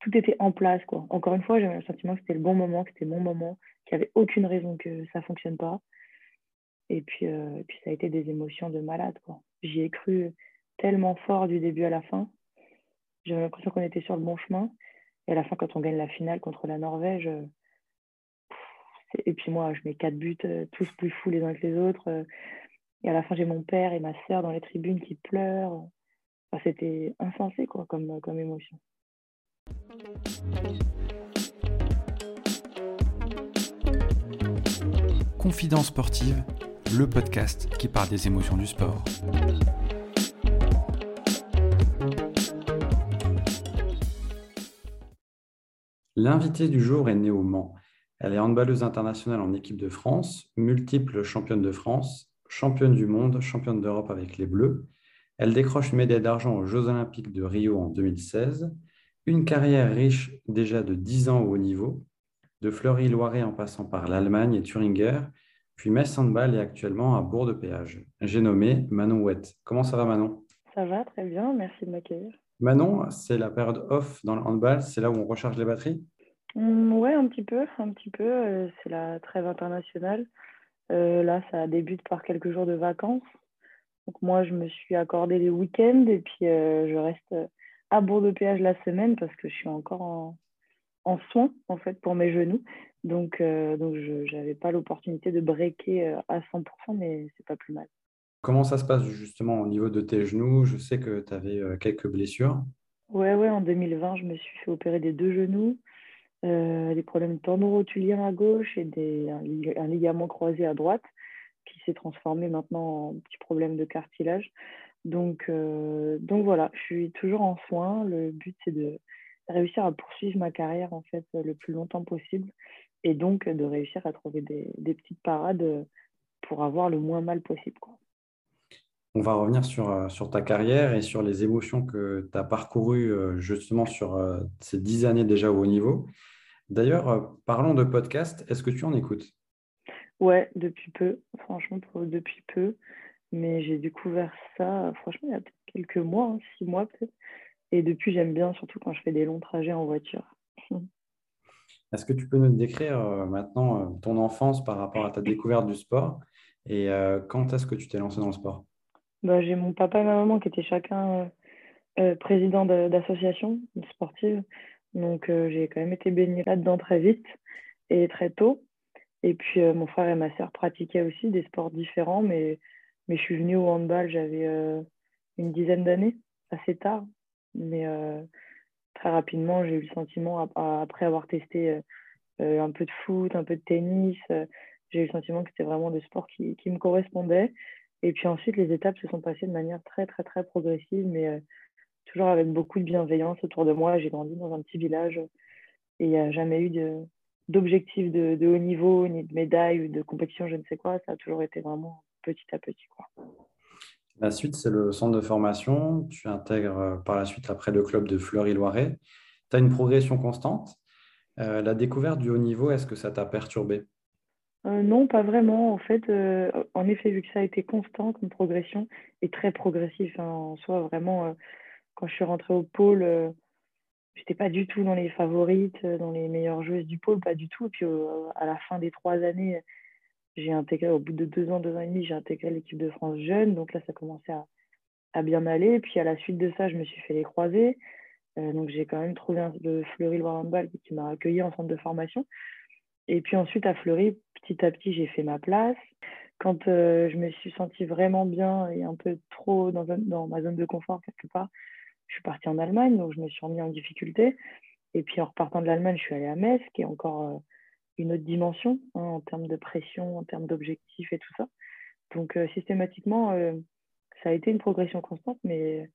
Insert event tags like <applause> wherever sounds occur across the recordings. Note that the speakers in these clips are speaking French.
tout était en place. Quoi. Encore une fois, j'avais le sentiment que c'était le bon moment, que c'était mon moment, qu'il n'y avait aucune raison que ça ne fonctionne pas. Et puis, et puis, ça a été des émotions de malade. J'y ai cru tellement fort du début à la fin. J'avais l'impression qu'on était sur le bon chemin. Et à la fin, quand on gagne la finale contre la Norvège, et puis moi, je mets quatre buts, tous plus fous les uns que les autres. Et à la fin, j'ai mon père et ma sœur dans les tribunes qui pleurent. C'était insensé quoi, comme, comme émotion. Confidence sportive, le podcast qui parle des émotions du sport. L'invité du jour est née au Mans. Elle est handballeuse internationale en équipe de France, multiple championne de France, championne du monde, championne d'Europe avec les Bleus. Elle décroche une médaille d'argent aux Jeux olympiques de Rio en 2016. Une carrière riche déjà de 10 ans au haut niveau, de Fleury-Loiret en passant par l'Allemagne et Thuringer, puis Metz Handball et actuellement à Bourg-de-Péage. J'ai nommé Manon Ouette. Comment ça va Manon? Ça va très bien, merci de m'accueillir. Manon, c'est la période off dans le handball, c'est là où on recharge les batteries? Mmh, Oui, un petit peu, un petit peu. Euh, c'est la trêve internationale. Euh, là, ça débute par quelques jours de vacances. Donc moi, je me suis accordé les week-ends et puis euh, je reste à Bourg de Péage la semaine parce que je suis encore en, en soins en fait pour mes genoux. Donc, donc je n'avais pas l'opportunité de breaker à 100%, mais c'est pas plus mal. Comment ça se passe justement au niveau de tes genoux? Je sais que tu avais euh, quelques blessures. Ouais, ouais, en 2020, je me suis fait opérer des deux genoux, euh, des problèmes tendinorotuliens à gauche et des, un, ligament croisé à droite qui s'est transformé maintenant en petit problème de cartilage. Donc, euh, donc voilà, je suis toujours en soins. Le but, c'est de réussir à poursuivre ma carrière en fait le plus longtemps possible et donc de réussir à trouver des, des petites parades pour avoir le moins mal possible. Quoi on va revenir sur, euh, sur ta carrière et sur les émotions que tu as parcourues euh, justement sur euh, ces dix années déjà au haut niveau. D'ailleurs, parlons de podcast. Est-ce que tu en écoutes? Ouais, depuis peu. Franchement, depuis peu. Mais j'ai découvert ça, franchement, il y a peut-être quelques mois, hein, six mois peut-être. Et depuis, j'aime bien, surtout quand je fais des longs trajets en voiture. <laughs> Est-ce que tu peux nous décrire maintenant ton enfance par rapport à ta découverte du sport et quand est-ce que tu t'es lancé dans le sport? Bah, J'ai mon papa et ma maman qui étaient chacun euh, euh présidents d'associations sportives. Donc, euh, j'ai quand même été baignée là-dedans très vite et très tôt. Et puis, euh, mon frère et ma sœur pratiquaient aussi des sports différents, mais, mais je suis venue au handball, j'avais une dizaine d'années, assez tard. Mais très rapidement, j'ai eu le sentiment, après avoir testé un peu de foot, un peu de tennis, j'ai eu le sentiment que c'était vraiment des sports qui, qui me correspondaient. Et puis ensuite, les étapes se sont passées de manière très, très, très progressive, mais euh, toujours avec beaucoup de bienveillance autour de moi. J'ai grandi dans un petit village et il n'y a jamais eu d'objectif de, de, haut niveau, ni de médaille ou de compétition, je ne sais quoi. Ça a toujours été vraiment petit à petit. Quoi. La suite, c'est le centre de formation. Tu intègres euh, par la suite après le club de Fleury-Loiret. Tu as une progression constante. Euh, la découverte du haut niveau, est-ce que ça t'a perturbé? Euh, non, pas vraiment. En fait, euh, en effet, vu que ça a été constant comme progression et très progressif hein, en soi, vraiment, quand je suis rentrée au pôle, je n'étais pas du tout dans les favorites, dans les meilleures joueuses du pôle, pas du tout. Et puis à la fin des trois années, j'ai intégré, au bout de deux ans, deux ans et demi, j'ai intégré l'équipe de France jeune. Donc là, ça commençait à, bien aller. Puis à la suite de ça, je me suis fait les croisés. donc j'ai quand même trouvé un, le Fleury Loire Handball qui m'a accueilli en centre de formation. Et puis ensuite, à Fleury, petit à petit, j'ai fait ma place. Quand euh, je me suis sentie vraiment bien et un peu trop dans, dans, ma zone de confort quelque part, je suis partie en Allemagne, donc je me suis remis en difficulté. Et puis en repartant de l'Allemagne, je suis allée à Metz, qui est encore euh, une autre dimension hein, en termes de pression, en termes d'objectifs et tout ça. Donc euh, systématiquement, ça a été une progression constante, mais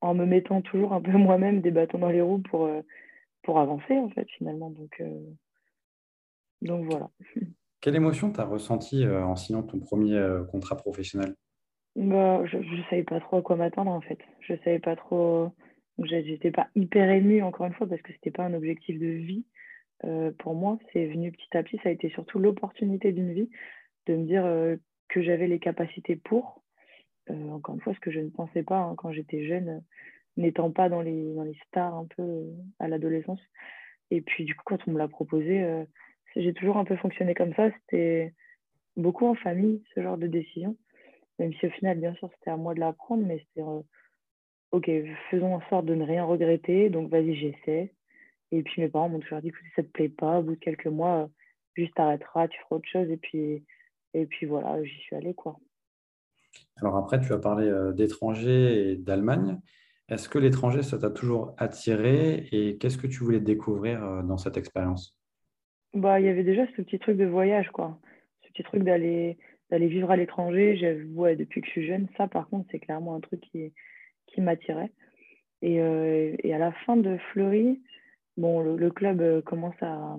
en me mettant toujours un peu <laughs> moi-même des bâtons dans les roues pour, pour avancer, en fait, finalement. Donc, donc voilà. Quelle émotion tu as ressentie euh, en signant ton premier euh, contrat professionnel? Bah, Je ne savais pas trop à quoi m'attendre en fait. Je savais pas trop. J'étais pas hyper émue encore une fois parce que ce n'était pas un objectif de vie euh, pour moi. C'est venu petit à petit. Ça a été surtout l'opportunité d'une vie de me dire que j'avais les capacités pour. encore une fois, ce que je ne pensais pas hein, quand j'étais jeune. n'étant pas dans les, dans les stars un peu à l'adolescence. Et puis, du coup, quand on me l'a proposé, j'ai toujours un peu fonctionné comme ça. C'était beaucoup en famille, ce genre de décision. Même si au final, bien sûr, c'était à moi de l'apprendre, mais c'était ok, faisons en sorte de ne rien regretter, donc vas-y, j'essaie. Et puis mes parents m'ont toujours dit, que ça te plaît pas, au bout de quelques mois, juste t'arrêteras, tu feras autre chose. Et puis, et puis voilà, j'y suis allée, quoi. Alors après, tu as parlé d'étrangers et d'Allemagne. Est-ce que l'étranger, ça t'a toujours attiré et qu'est-ce que tu voulais découvrir dans cette expérience? Bah, Il y avait déjà ce petit truc de voyage, quoi. Ce petit truc d'aller d'aller vivre à l'étranger. Ouais, depuis que je suis jeune, ça, par contre, c'est clairement un truc qui, qui m'attirait. Et, euh, et, à la fin de Fleury, bon, le, club euh, commence à,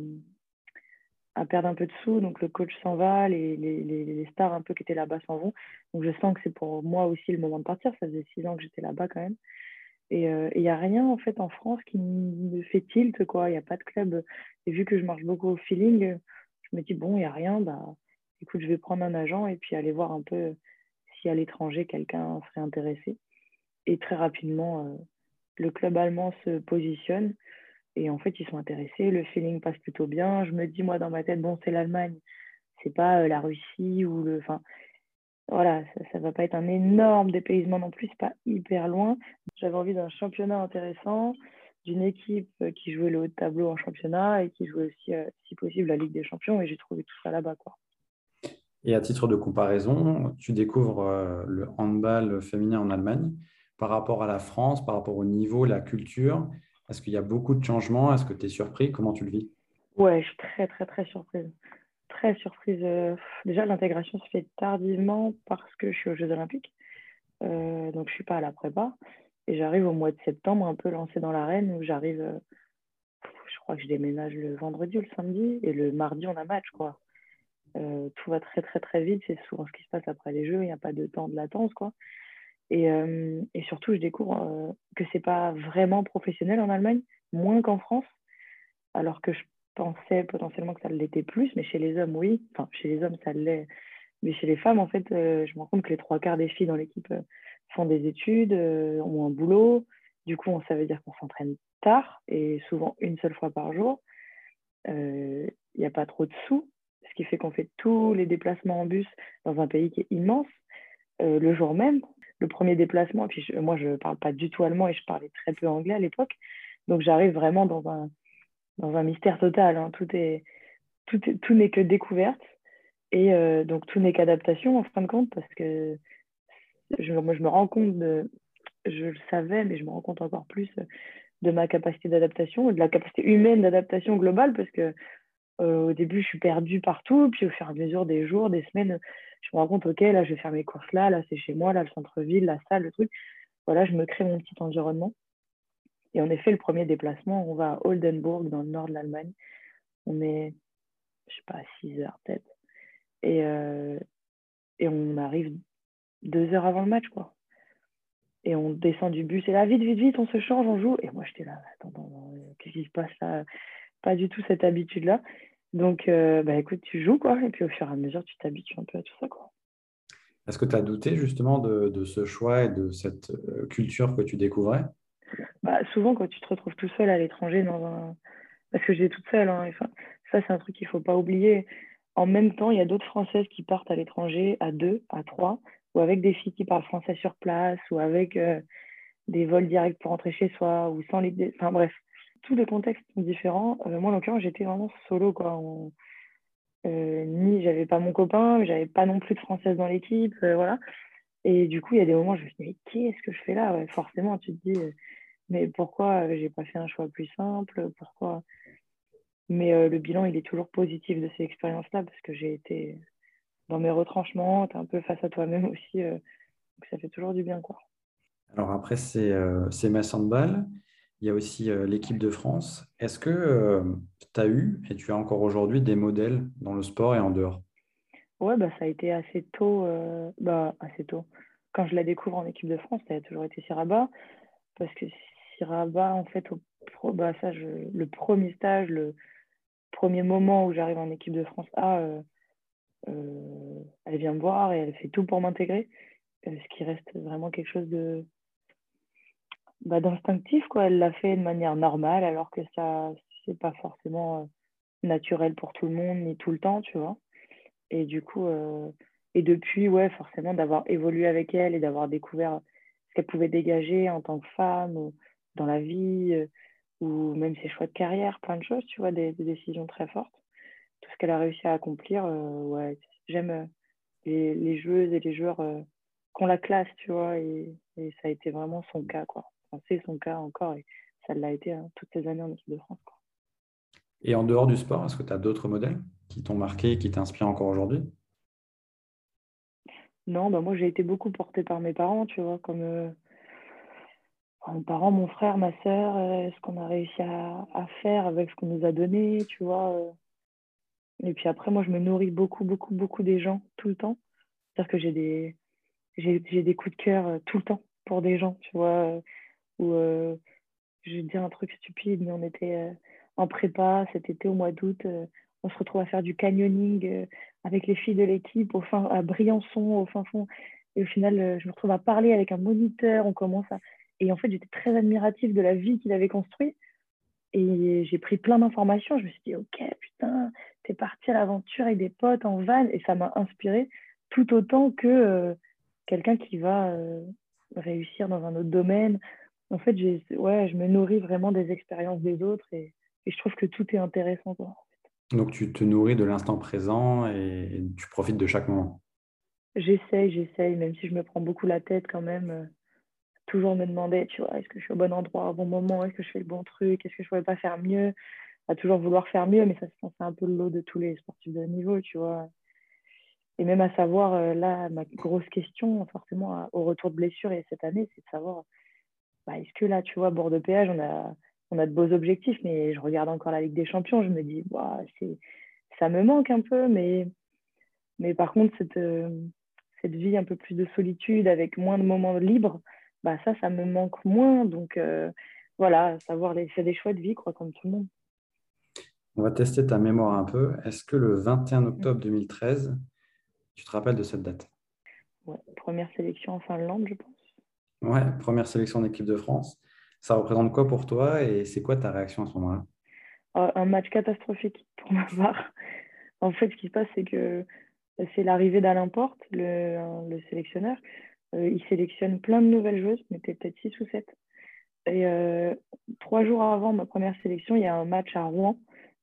perdre un peu de sous, donc le coach s'en va, les, stars un peu qui étaient là-bas s'en vont. Donc je sens que c'est pour moi aussi le moment de partir. Ça faisait six ans que j'étais là-bas quand même. Et il euh, n'y a rien en fait en France qui me fait tilt, quoi. Il n'y a pas de club. Et vu que je marche beaucoup au feeling, je me dis, bon, il n'y a rien, bah, écoute, je vais prendre un agent et puis aller voir un peu si à l'étranger quelqu'un serait intéressé. Et très rapidement, euh, le club allemand se positionne et en fait, ils sont intéressés. Le feeling passe plutôt bien. Je me dis, moi, dans ma tête, bon, c'est l'Allemagne, c'est pas euh, la Russie ou le. Enfin, voilà, ça, ne va pas être un énorme dépaysement non plus, c'est pas hyper loin. J'avais envie d'un championnat intéressant, d'une équipe euh, qui jouait le haut de tableau en championnat et qui jouait aussi, si possible, la Ligue des Champions. Et j'ai trouvé tout ça là-bas, quoi. Et à titre de comparaison, tu découvres euh, le handball féminin en Allemagne par rapport à la France, par rapport au niveau, la culture. Est-ce qu'il y a beaucoup de changements? Est-ce que tu es surpris? Comment tu le vis? Ouais, je suis très, très, très surprise. Très surprise. Euh, déjà, l'intégration se fait tardivement parce que je suis aux Jeux Olympiques. Euh, donc, je ne suis pas à la prépa. Et j'arrive au mois de septembre, un peu lancée dans l'arène, où j'arrive, je crois que je déménage le vendredi ou le samedi, et le mardi, on a match, quoi. Euh, tout va très très très vite, c'est souvent ce qui se passe après les jeux, il n'y a pas de temps de latence quoi. Et, euh, et surtout, je découvre euh, que c'est pas vraiment professionnel en Allemagne, moins qu'en France, alors que je pensais potentiellement que ça l'était plus, mais chez les hommes, oui. Enfin, chez les hommes, ça l'est. Mais chez les femmes, en fait, je me rends compte que les trois quarts des filles dans l'équipe font des études, ont un boulot. Du coup, ça veut dire qu'on s'entraîne tard et souvent une seule fois par jour. Il n'y a pas trop de sous ce qui fait qu'on fait tous les déplacements en bus dans un pays qui est immense euh, le jour même. Le premier déplacement, puis moi je ne parle pas du tout allemand et je parlais très peu anglais à l'époque, donc j'arrive vraiment dans un, dans un mystère total. Hein. Tout est tout, tout n'est que découverte et euh, donc tout n'est qu'adaptation en fin de compte parce que je, moi je me rends compte je le savais, mais je me rends compte encore plus de ma capacité d'adaptation et de la capacité humaine d'adaptation globale parce que euh, au début, je suis perdue partout. Puis au fur et à mesure des jours, des semaines, je me rends compte, OK, là, je vais faire mes courses là, là, c'est chez moi, là, le centre-ville, la salle, le truc. Voilà, je me crée mon petit environnement. Et en effet, le premier déplacement, on va à Oldenburg, dans le nord de l'Allemagne. On est, je sais pas, à 6 heures peut-être. Et, euh, et on arrive deux heures avant le match, quoi. Et on descend du bus, et là, vite, vite, vite, on se change, on joue. Et moi, j'étais là, attends, attends qu'est-ce qui se passe là? Pas du tout cette habitude-là. Donc, euh, bah, écoute, tu joues, quoi. Et puis, au fur et à mesure, tu t'habitues un peu à tout ça, quoi. Est-ce que tu as douté justement de, de, ce choix et de cette euh, culture que tu découvrais? Bah, Souvent, quand tu te retrouves tout seul à l'étranger, dans un... parce que j'étais toute seule, hein, enfin, ça, c'est un truc qu'il ne faut pas oublier. En même temps, il y a d'autres Françaises qui partent à l'étranger à deux, à trois, ou avec des filles qui parlent français sur place, ou avec euh, des vols directs pour rentrer chez soi, ou sans les. Enfin, bref tous les contextes sont différents. Euh, moi, en l'occurrence, j'étais vraiment solo. Quoi. Euh, ni j'avais pas mon copain, j'avais pas non plus de française dans l'équipe. Euh, voilà. Et du coup, il y a des moments où je me suis dit, mais qu'est-ce que je fais là? Forcément, tu te dis, mais pourquoi j'ai pas fait un choix plus simple? Pourquoi? Mais le bilan, il est toujours positif de ces expériences-là parce que j'ai été dans mes retranchements, tu es un peu face à toi-même aussi. donc ça fait toujours du bien. Quoi. Alors après, c'est ces messes handball. Il y a aussi euh, l'équipe de France. Est-ce que euh, tu as eu et tu as encore aujourd'hui des modèles dans le sport et en dehors? Ouais, bah, ça a été assez tôt. Euh, bah, assez tôt. Quand je la découvre en équipe de France, ça a toujours été Siraba. Parce que Siraba, en fait, au, bah, ça, le premier stage, le premier moment où j'arrive en équipe de France A, elle vient me voir et elle fait tout pour m'intégrer. ce qui reste vraiment quelque chose de, bah, d'instinctif, quoi. Elle l'a fait de manière normale, alors que ça, c'est pas forcément euh, naturel pour tout le monde, ni tout le temps, tu vois. Et du coup, euh, et depuis, ouais, forcément, d'avoir évolué avec elle et d'avoir découvert ce qu'elle pouvait dégager en tant que femme, ou dans la vie, euh, ou même ses choix de carrière, plein de choses, tu vois, des, décisions très fortes. Tout ce qu'elle a réussi à accomplir, ouais, j'aime les, les, joueuses et les joueurs qu'on la classe, tu vois, et, et, ça a été vraiment son cas, quoi c'est son cas encore et ça l'a été hein, toutes ces années en équipe de France. Et en dehors du sport, est-ce que tu as d'autres modèles qui t'ont marqué, qui t'inspirent encore aujourd'hui? Non, bah moi j'ai été beaucoup portée par mes parents, tu vois, comme euh, mes parents, mon frère, ma soeur, euh, ce qu'on a réussi à, faire avec ce qu'on nous a donné, tu vois. Euh. Et puis après, moi je me nourris beaucoup, beaucoup, beaucoup des gens tout le temps. C'est-à-dire que j'ai des, j'ai, des coups de cœur tout le temps pour des gens, tu vois où euh, je dire un truc stupide, mais on était euh, en prépa cet été au mois d'août. Euh, on se retrouve à faire du canyoning avec les filles de l'équipe au fin, à Briançon, au fin fond. Et au final, je me retrouve à parler avec un moniteur. On commence à... Et en fait, j'étais très admirative de la vie qu'il avait construite. Et j'ai pris plein d'informations. Je me suis dit, OK, putain, t'es parti à l'aventure avec des potes en van. Et ça m'a inspiré tout autant que quelqu'un qui va réussir dans un autre domaine en fait, ouais, je me nourris vraiment des expériences des autres et, je trouve que tout est intéressant. Donc, tu te nourris de l'instant présent et tu profites de chaque moment. J'essaye, j'essaye, même si je me prends beaucoup la tête quand même. Euh, toujours me demander, tu vois, est-ce que je suis au bon endroit au bon moment Est-ce que je fais le bon truc Est-ce que je ne pourrais pas faire mieux À toujours vouloir faire mieux, mais ça, c'est un peu le lot de tous les sportifs de niveau, tu vois. Et même à savoir, euh, là, ma grosse question, forcément, au retour de blessure et cette année, c'est de savoir bah, est-ce que là, tu vois, bord de péage, on a, on a de beaux objectifs, mais je regarde encore la Ligue des Champions, je me dis, c'est, ça me manque un peu, mais, mais par contre, cette, euh, cette vie un peu plus de solitude avec moins de moments libres, bah, ça, ça me manque moins. Donc, euh, voilà, savoir les, faire des choix de vie, quoi, comme tout le monde. On va tester ta mémoire un peu. Est-ce que le 21 octobre 2013, tu te rappelles de cette date? Ouais, Première sélection en Finlande, je pense. Ouais, première sélection d'équipe de France. Ça représente quoi pour toi et c'est quoi ta réaction à ce moment-là? Euh, Un match catastrophique pour ma part. En fait, ce qui se passe, c'est que c'est l'arrivée d'Alain Porte, le, le sélectionneur. Euh, il sélectionne plein de nouvelles joueuses, mais peut-être six ou sept. Et euh, trois jours avant ma première sélection, il y a un match à Rouen,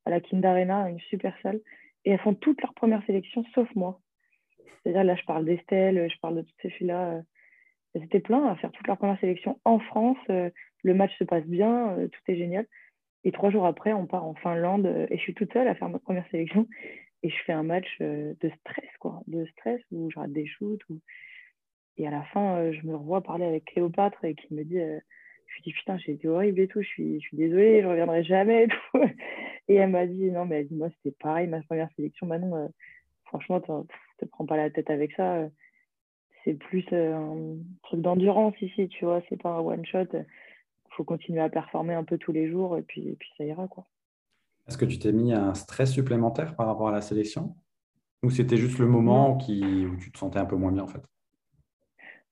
à la Kind Arena, une super salle. Et elles font toutes leurs premières sélections, sauf moi. C'est-à-dire, là, je parle d'Estelle, je parle de toutes ces filles-là elles étaient plein à faire toute leur première sélection en France. Euh, le match se passe bien, euh, tout est génial. Et trois jours après, on part en Finlande euh, et je suis toute seule à faire ma première sélection. Et je fais un match de stress, quoi. De stress où je rate des shoots. Et à la fin, je me revois parler avec Cléopâtre et qui me dit Je lui dis Putain, j'ai été horrible et tout. Je suis, désolée, je ne reviendrai jamais. <laughs> Et, elle m'a dit Non, mais moi, c'était pareil, ma première sélection. Manon, franchement, ne te prends pas la tête avec ça c'est plus euh, un truc d'endurance ici, tu vois, c'est pas un one shot. Il faut continuer à performer un peu tous les jours et puis, et puis ça ira quoi. Est-ce que tu t'es mis un stress supplémentaire par rapport à la sélection? Ou c'était juste le moment qui, où tu te sentais un peu moins bien en fait?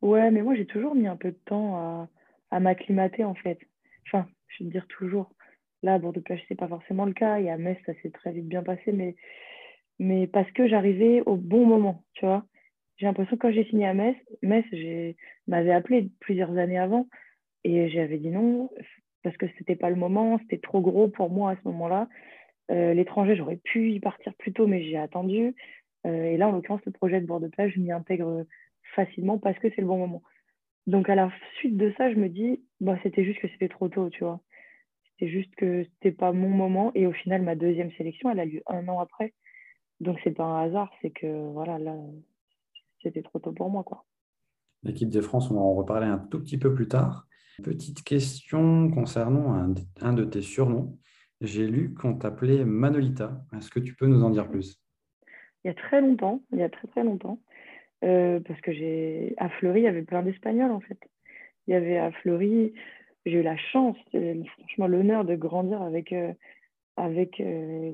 Ouais, mais moi j'ai toujours mis un peu de temps à, à m'acclimater en fait. Enfin, je vais te dire toujours. Là, à Bordeaux-Plage, c'est pas forcément le cas. Et à Metz, ça s'est très vite bien passé, mais, mais parce que j'arrivais au bon moment, tu vois j'ai l'impression que quand j'ai signé à Metz, Metz m'avait appelé plusieurs années avant et j'avais dit non parce que c'était pas le moment, c'était trop gros pour moi à ce moment-là. Euh, l'étranger, j'aurais pu y partir plus tôt, mais j'ai attendu. Euh, et là, en l'occurrence, le projet de bord de plage, je m'y intègre facilement parce que c'est le bon moment. Donc, à la suite de ça, je me dis, bah, c'était juste que c'était trop tôt, tu vois. C'était juste que c'était pas mon moment. Et au final, ma deuxième sélection, elle a lieu un an après. Donc, c'est pas un hasard, c'est que voilà, là, c'était trop tôt pour moi. quoi. L'équipe de France, on va en reparler un tout petit peu plus tard. Petite question concernant un, de tes surnoms. J'ai lu qu'on t'appelait Manolita. Est-ce que tu peux nous en dire plus? Il y a très longtemps, il y a très très longtemps, euh, parce que j'ai à Fleury, il y avait plein d'Espagnols en fait. Il y avait à Fleury, j'ai eu la chance, franchement l'honneur de grandir avec, euh, avec euh,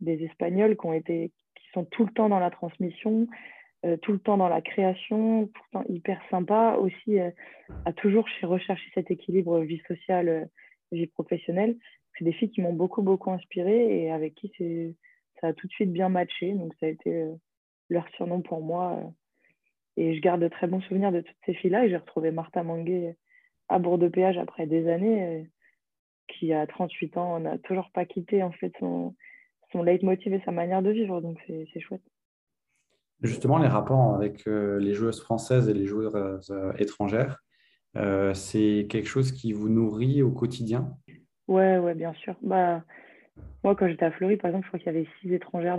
des Espagnols qui ont été, qui sont tout le temps dans la transmission, euh, tout le temps dans la création, temps hyper sympa, aussi à toujours rechercher cet équilibre vie sociale, vie professionnelle. C'est des filles qui m'ont beaucoup, beaucoup inspiré et avec qui ça a tout de suite bien matché. Donc, ça a été leur surnom pour moi. Et je garde de très bons souvenirs de toutes ces filles-là. Et j'ai retrouvé Martha Manguet à Bourg-de-Péage après des années, qui a 38 ans, n'a toujours pas quitté en fait son, son leitmotiv et sa manière de vivre. Donc, c'est chouette. Justement, les rapports avec euh, les joueuses françaises et les joueuses euh, étrangères, euh, c'est quelque chose qui vous nourrit au quotidien? Ouais, ouais, bien sûr. Bah, moi, quand j'étais à Fleury, par exemple, je crois qu'il y avait six étrangères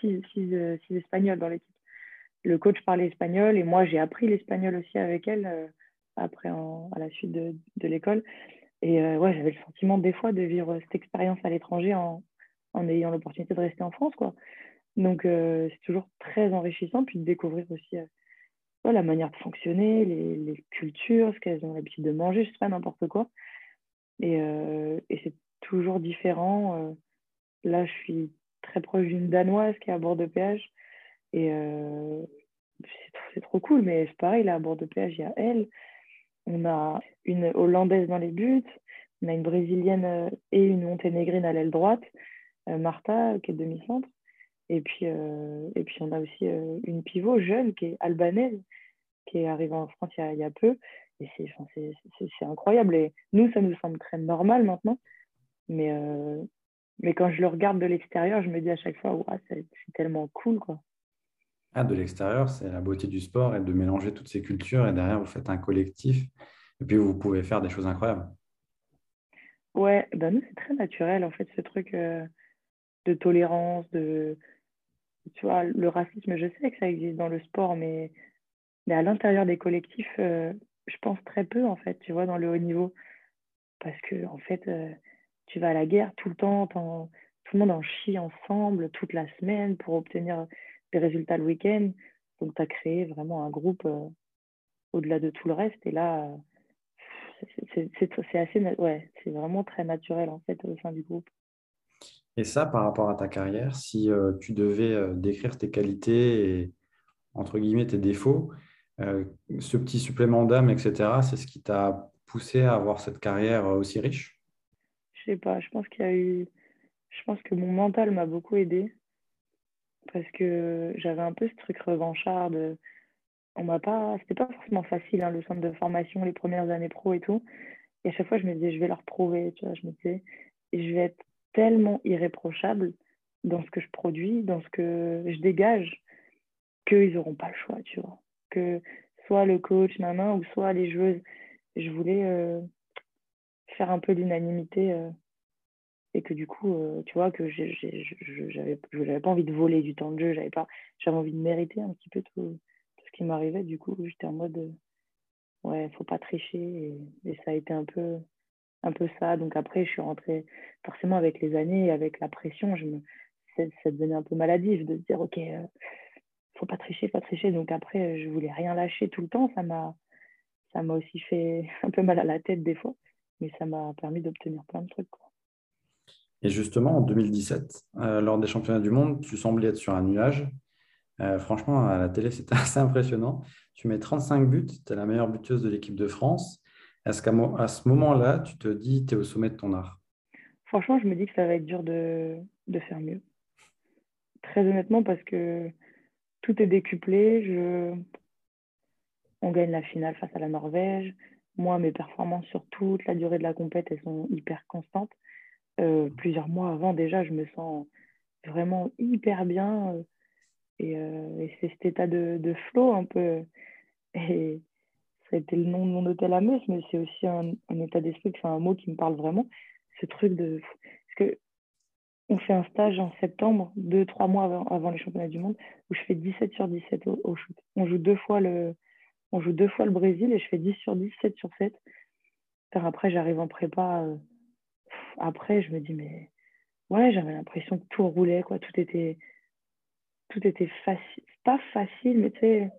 six, six, six espagnols dans l'équipe. Le coach parlait espagnol et moi, j'ai appris l'espagnol aussi avec elle après à la suite de, de l'école. Et ouais, j'avais le sentiment des fois de vivre cette expérience à l'étranger en, en ayant l'opportunité de rester en France, quoi. Donc, euh, c'est toujours très enrichissant, puis de découvrir aussi euh, la manière de fonctionner, les, cultures, ce qu'elles ont l'habitude de manger, je sais pas, n'importe quoi. Et, euh, et c'est toujours différent. là, je suis très proche d'une Danoise qui est à bord de péage. Et c'est trop, cool, mais c'est pareil, là, à bord de péage, il y a elle. On a une Hollandaise dans les buts, on a une Brésilienne et une Monténégrine à l'aile droite, Martha, qui est demi-centre. Et puis, euh, et puis on a aussi euh, une pivot jeune qui est albanaise, qui est arrivée en France il y a, peu. Et c'est incroyable. Et nous, ça nous semble très normal maintenant. Mais, euh, mais quand je le regarde de l'extérieur, je me dis à chaque fois, c'est tellement cool. Quoi. Ah, de l'extérieur, c'est la beauté du sport et de mélanger toutes ces cultures. Et derrière, vous faites un collectif. Et puis, vous pouvez faire des choses incroyables. Ouais, ben nous, c'est très naturel, en fait, ce truc de tolérance, de, tu le racisme, je sais que ça existe dans le sport, mais, à l'intérieur des collectifs, euh, je pense très peu, en fait, tu vois, dans le haut niveau. Parce que, en fait, euh, tu vas à la guerre tout le temps, tout le monde en chie ensemble toute la semaine pour obtenir des résultats le week-end. Donc, tu as créé vraiment un groupe euh, au-delà de tout le reste. Et là, c'est assez, ouais, vraiment très naturel, en fait, au sein du groupe. Et ça, par rapport à ta carrière, si euh, tu devais euh, décrire tes qualités et, entre guillemets, tes défauts, euh, ce petit supplément d'âme, etc., c'est ce qui t'a poussé à avoir cette carrière aussi riche? Je sais pas, je pense qu'il y a eu... Je pense que mon mental m'a beaucoup aidé parce que j'avais un peu ce truc revanchard de... On m'a pas... C'était pas forcément facile, hein, le centre de formation, les premières années pro et tout. Et à chaque fois, je me disais, je vais leur prouver, tu vois, je me disais, je vais être tellement irréprochable dans ce que je produis, dans ce que je dégage, qu'ils n'auront pas le choix, tu vois. Que soit le coach, main, ou soit les joueuses, je voulais euh, faire un peu l'unanimité euh, et que du coup, euh, tu vois, que j'avais n'avais pas envie de voler du temps de jeu, j'avais envie de mériter un petit peu tout, ce qui m'arrivait. Du coup, j'étais en mode, ouais, faut pas tricher et, ça a été un peu un peu ça. Donc après, je suis rentrée forcément avec les années, avec la pression, je me, ça, devenait un peu maladif de se dire, OK, euh, faut pas tricher, pas tricher. Donc après, je voulais rien lâcher tout le temps. Ça m'a, ça m'a aussi fait <laughs> un peu mal à la tête des fois, mais ça m'a permis d'obtenir plein de trucs. Et justement, en 2017, euh, lors des championnats du monde, tu semblais être sur un nuage. Euh, franchement, à la télé, c'était <laughs> assez impressionnant. Tu mets 35 buts, tu es la meilleure buteuse de l'équipe de France. Est-ce qu'à ce moment-là, tu te dis, tu es au sommet de ton art Franchement, je me dis que ça va être dur de, de faire mieux. Très honnêtement, parce que tout est décuplé. Je... On gagne la finale face à la Norvège. Moi, mes performances sur toute la durée de la compète, elles sont hyper constantes. Euh, plusieurs mois avant, déjà, je me sens vraiment hyper bien. Et, euh, c'est cet état de, de flow un peu. Et, été le nom de mon hôtel à Meuse, mais c'est aussi un, état d'esprit, c'est un mot qui me parle vraiment. Ce truc de. Parce que on fait un stage en septembre, deux, trois mois avant, les championnats du monde, où je fais 17 sur 17 au, shoot. On joue, deux fois le, on joue deux fois le Brésil et je fais 10 sur 10, 7 sur 7. après, j'arrive en prépa. Euh, après, je me dis, mais ouais, j'avais l'impression que tout roulait, quoi. Tout était, tout était facile. Pas facile, mais tu sais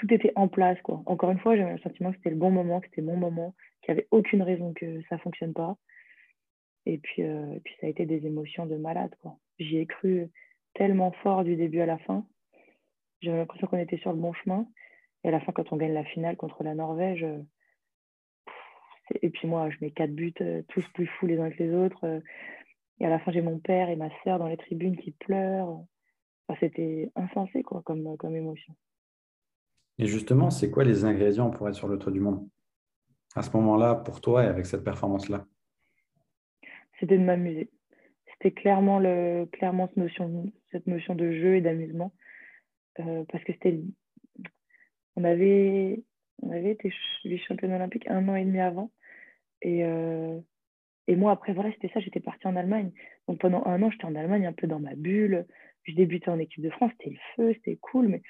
tout était en place. Quoi. Encore une fois, j'avais le sentiment que c'était le bon moment, que c'était mon moment, qu'il n'y avait aucune raison que ça ne fonctionne pas. Et puis, euh, puis, ça a été des émotions de malade. J'y ai cru tellement fort du début à la fin. J'avais l'impression qu'on était sur le bon chemin. Et à la fin, quand on gagne la finale contre la Norvège, et puis moi, je mets quatre buts, tous plus fous les uns que les autres. Et à la fin, j'ai mon père et ma sœur dans les tribunes qui pleurent. C'était insensé quoi, comme, comme émotion. Et justement, c'est quoi les ingrédients pour être sur le toit du monde? À ce moment-là pour toi et avec cette performance-là C'était de m'amuser. C'était clairement, le, clairement cette, notion, cette notion de jeu et d'amusement. Euh, parce que c'était. On avait, on avait été vice-championne olympique un an et demi avant. Et, euh, et moi, après, voilà, c'était ça. J'étais partie en Allemagne. Donc pendant un an, j'étais en Allemagne, un peu dans ma bulle. Je débutais en équipe de France. C'était le feu, c'était cool. Mais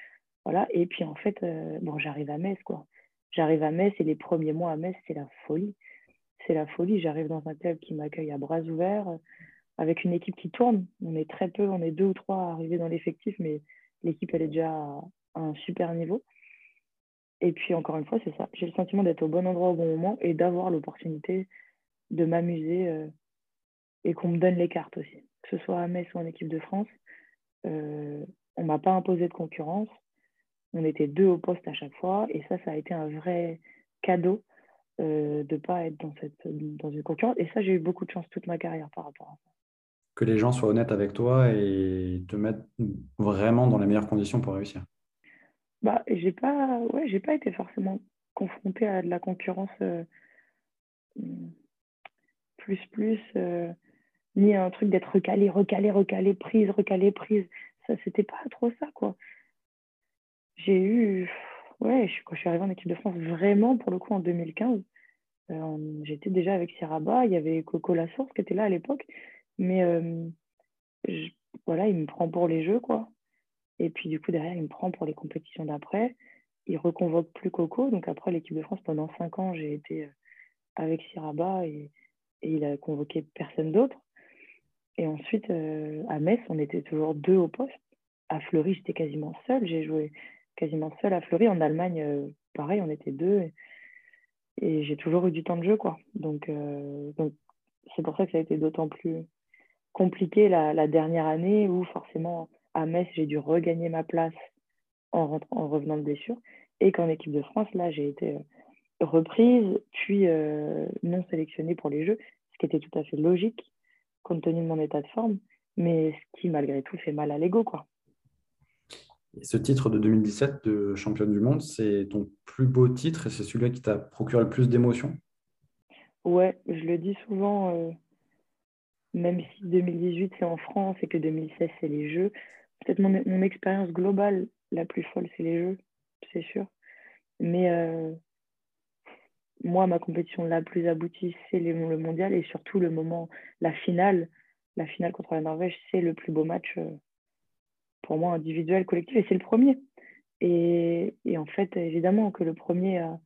voilà. Et puis en fait, euh, bon, j'arrive à Metz, quoi. J'arrive à Metz et les premiers mois à Metz, c'est la folie. C'est la folie. J'arrive dans un club qui m'accueille à bras ouverts, avec une équipe qui tourne. On est très peu, on est deux ou trois arrivés dans l'effectif, mais l'équipe, elle est déjà à un super niveau. Et puis, encore une fois, c'est ça. J'ai le sentiment d'être au bon endroit au bon moment et d'avoir l'opportunité de m'amuser euh, et qu'on me donne les cartes aussi. Que ce soit à Metz ou en équipe de France, euh, on ne m'a pas imposé de concurrence. On était deux au poste à chaque fois. Et ça, ça a été un vrai cadeau euh, de ne pas être dans, cette, dans une concurrence. Et ça, j'ai eu beaucoup de chance toute ma carrière par rapport à ça. Que les gens soient honnêtes avec toi et te mettent vraiment dans les meilleures conditions pour réussir. Bah, j'ai pas, ouais, j'ai pas été forcément confrontée à de la concurrence euh, plus plus, euh, ni à un truc d'être recalé, recalé, recalé, prise, recalé, prise. Ça, c'était pas trop ça, quoi j'ai eu, ouais, quand je suis arrivée en équipe de France, vraiment pour le coup en 2015, euh, j'étais déjà avec Siraba, il y avait Coco Lassource qui était là à l'époque, mais euh, voilà, il me prend pour les jeux, quoi. Et puis du coup, derrière, il me prend pour les compétitions d'après. Il reconvoque plus Coco, donc après l'équipe de France, pendant cinq ans, j'ai été euh, avec Siraba et il a convoqué personne d'autre. Et ensuite, à Metz, on était toujours deux au poste. À Fleury, j'étais quasiment seule. J'ai joué quasiment seule à Fleury. En Allemagne, euh, pareil, on était deux. Et, j'ai toujours eu du temps de jeu, quoi. Donc, euh, donc c'est pour ça que ça a été d'autant plus compliqué la, dernière année où forcément à Metz, j'ai dû regagner ma place en, en revenant de blessure. Et qu'en équipe de France, là, j'ai été euh, reprise, puis non sélectionnée pour les Jeux, ce qui était tout à fait logique compte tenu de mon état de forme, mais ce qui malgré tout fait mal à l'ego, quoi ce titre de 2017 de championne du monde, c'est ton plus beau titre et c'est celui qui t'a procuré le plus d'émotions? Ouais, je le dis souvent, euh, même si 2018 c'est en France et que 2016 c'est les Jeux, peut-être mon, expérience globale la plus folle c'est les Jeux, c'est sûr. Mais euh, moi, ma compétition la plus aboutie c'est le mondial et surtout le moment, la finale, la finale contre la Norvège, c'est le plus beau match. Euh, pour moi individuel, collectif, et c'est le premier. Et, et, en fait, évidemment que le premier a,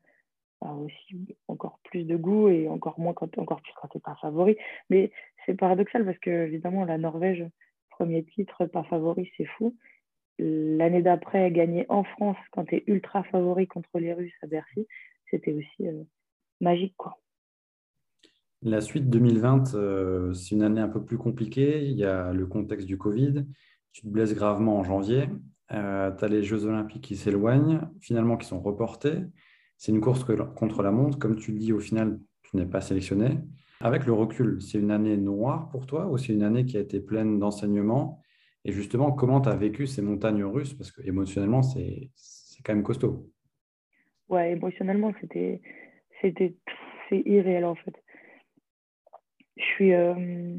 aussi encore plus de goût et encore moins quand, encore plus quand tu pas favori. Mais c'est paradoxal parce que, évidemment, la Norvège, premier titre, pas favori, c'est fou. L'année d'après, gagner en France quand tu es ultra favori contre les Russes à Bercy, c'était aussi euh, magique. quoi. La suite 2020, euh, c'est une année un peu plus compliquée. Il y a le contexte du Covid tu te blesses gravement en janvier, euh, tu as les Jeux olympiques qui s'éloignent, finalement qui sont reportés. C'est une course contre la montre. Comme tu le dis, au final, tu n'es pas sélectionné. Avec le recul, c'est une année noire pour toi ou c'est une année qui a été pleine d'enseignements? Et justement, comment tu as vécu ces montagnes russes? Parce que émotionnellement, c'est quand même costaud. Ouais, émotionnellement, c'était irréel en fait. Je suis, euh,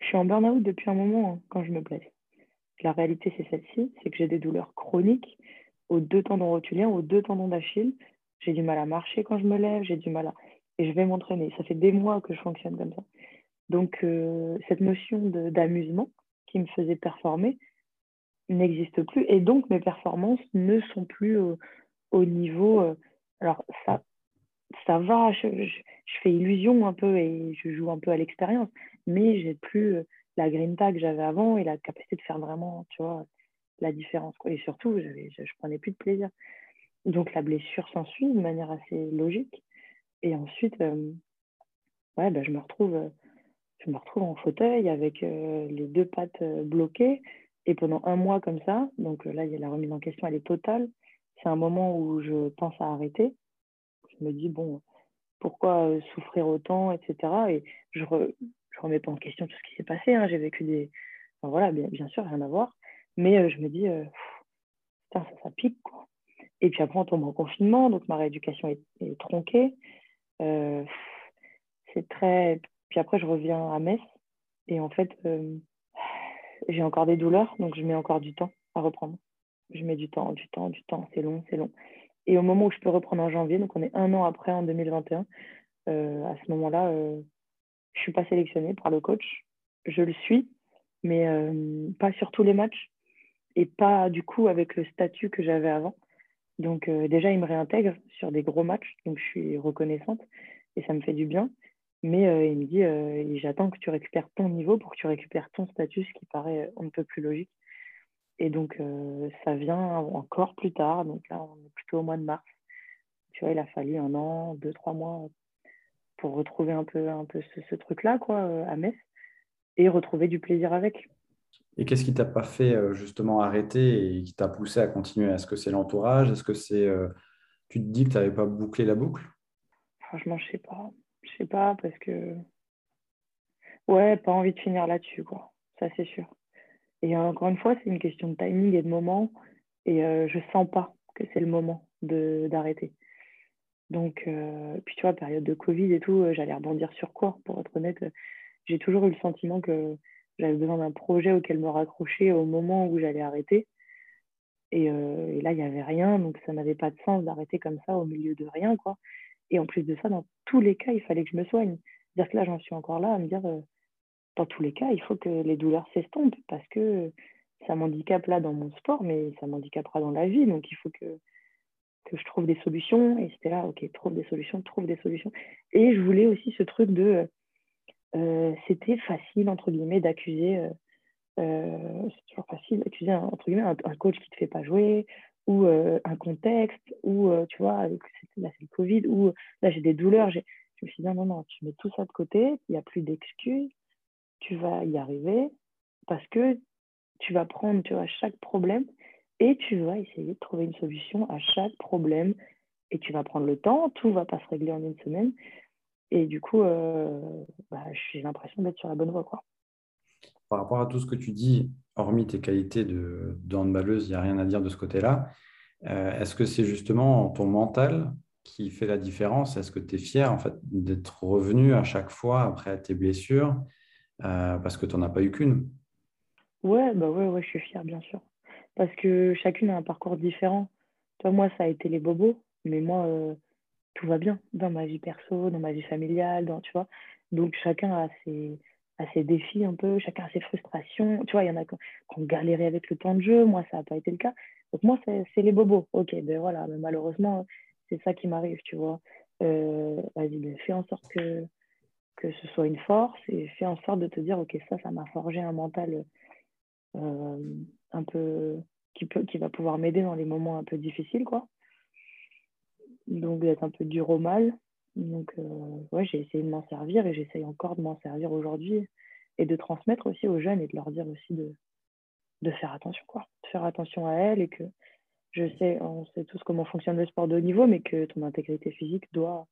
je suis en burn-out depuis un moment hein, quand je me blesse. La réalité, c'est celle-ci, c'est que j'ai des douleurs chroniques aux deux tendons rotuliens, aux deux tendons d'Achille. J'ai du mal à marcher quand je me lève, j'ai du mal à... Et je vais m'entraîner. Ça fait des mois que je fonctionne comme ça. Donc, euh, cette notion d'amusement qui me faisait performer n'existe plus. Et donc, mes performances ne sont plus au niveau... Euh, alors, ça, ça va, je, fais illusion un peu et je joue un peu à l'expérience, mais j'ai plus euh, la grinta que j'avais avant et la capacité de faire vraiment, tu vois, la différence. Quoi. Et surtout, je, je prenais plus de plaisir. Donc la blessure s'ensuit de manière assez logique. Et ensuite, euh, ouais, ben, je, me retrouve, je me retrouve en fauteuil avec euh, les deux pattes bloquées. Et pendant un mois comme ça, donc là, il y a la remise en question, elle est totale. C'est un moment où je pense à arrêter. Je me dis, bon, pourquoi souffrir autant, etc. Et je ne remets pas en question tout ce qui s'est passé. Hein. J'ai vécu des. voilà, bien, sûr, rien à voir. Mais je me dis, putain, ça, pique, quoi. Et puis après, on tombe en confinement, donc ma rééducation est, tronquée. Euh, c'est très. Puis après, je reviens à Metz. Et en fait, euh, j'ai encore des douleurs, donc je mets encore du temps à reprendre. Je mets du temps, du temps, du temps. C'est long, c'est long. Et au moment où je peux reprendre en janvier, donc on est un an après, en 2021, euh, à ce moment-là, je ne suis pas sélectionnée par le coach. Je le suis, mais pas sur tous les matchs et pas du coup avec le statut que j'avais avant. Donc euh, déjà, il me réintègre sur des gros matchs, donc je suis reconnaissante et ça me fait du bien. Mais euh, il me dit, euh, j'attends que tu récupères ton niveau pour que tu récupères ton statut, ce qui paraît un peu plus logique. Et donc ça vient encore plus tard, donc là on est plutôt au mois de mars. Tu vois, il a fallu un an, deux, trois mois pour retrouver un peu, un peu ce, ce truc-là, quoi, à Metz, et retrouver du plaisir avec. Et qu'est-ce qui t'a pas fait euh, justement arrêter et qui t'a poussé à continuer? Est-ce que c'est l'entourage? Est-ce que c'est euh, tu te dis que tu n'avais pas bouclé la boucle? Franchement, je sais pas. Je sais pas parce que ouais, pas envie de finir là-dessus quoi. Ça c'est sûr. Et encore une fois, c'est une question de timing et de moment et euh, je sens pas que c'est le moment de d'arrêter. Donc puis tu vois, période de Covid et tout, j'allais rebondir sur quoi Pour être honnête, j'ai toujours eu le sentiment que j'avais besoin d'un projet auquel me raccrocher au moment où j'allais arrêter. Et, euh, là, il n'y avait rien, donc ça n'avait pas de sens d'arrêter comme ça au milieu de rien. quoi. Et en plus de ça, dans tous les cas, il fallait que je me soigne. C'est-à-dire que là, j'en suis encore là à me dire, euh, dans tous les cas, il faut que les douleurs s'estompent parce que ça m'handicape là dans mon sport, mais ça m'handicapera dans la vie. Donc il faut que, que je trouve des solutions. Et c'était là, ok, trouve des solutions, trouve des solutions. Et je voulais aussi ce truc de euh, c'était facile, entre guillemets, d'accuser, euh, euh, c'est toujours facile d'accuser, entre guillemets, un, coach qui ne te fait pas jouer, ou un contexte, ou, tu vois, là, c'est le Covid, ou là, j'ai des douleurs. Je me suis dit, non, non, non, tu mets tout ça de côté, il n'y a plus d'excuses, tu vas y arriver, parce que tu vas prendre, tu vois, chaque problème, et tu vas essayer de trouver une solution à chaque problème, et tu vas prendre le temps, tout ne va pas se régler en une semaine, et du coup, euh, bah, j'ai l'impression d'être sur la bonne voie. Quoi. Par rapport à tout ce que tu dis, hormis tes qualités de, handballeuse, il n'y a rien à dire de ce côté-là. Euh, est-ce que c'est justement ton mental qui fait la différence? Est-ce que tu es fier en fait, d'être revenu à chaque fois après tes blessures euh, parce que tu n'en as pas eu qu'une? Ouais, bah ouais, ouais, je suis fière, bien sûr. Parce que chacune a un parcours différent. Toi, moi, ça a été les bobos, mais moi, tout va bien dans ma vie perso, dans ma vie familiale, tu vois. Donc chacun a ses, défis un peu, chacun a ses frustrations. Tu vois, il y en a qui ont galéré avec le temps de jeu, moi ça n'a pas été le cas. Donc moi c'est les bobos. Ok, ben voilà, mais malheureusement c'est ça qui m'arrive, tu vois. Euh, vas-y, ben, fais en sorte que, que ce soit une force et fais en sorte de te dire, ok, ça, ça m'a forgé un mental euh, un peu qui, peut, qui va pouvoir m'aider dans les moments un peu difficiles, quoi donc d'être un peu dur au mal. Donc, euh, ouais, j'ai essayé de m'en servir et j'essaye encore de m'en servir aujourd'hui et de transmettre aussi aux jeunes et de leur dire aussi de, de faire attention, quoi. De faire attention à elles et que je sais, on sait tous comment fonctionne le sport de haut niveau, mais que ton intégrité physique doit,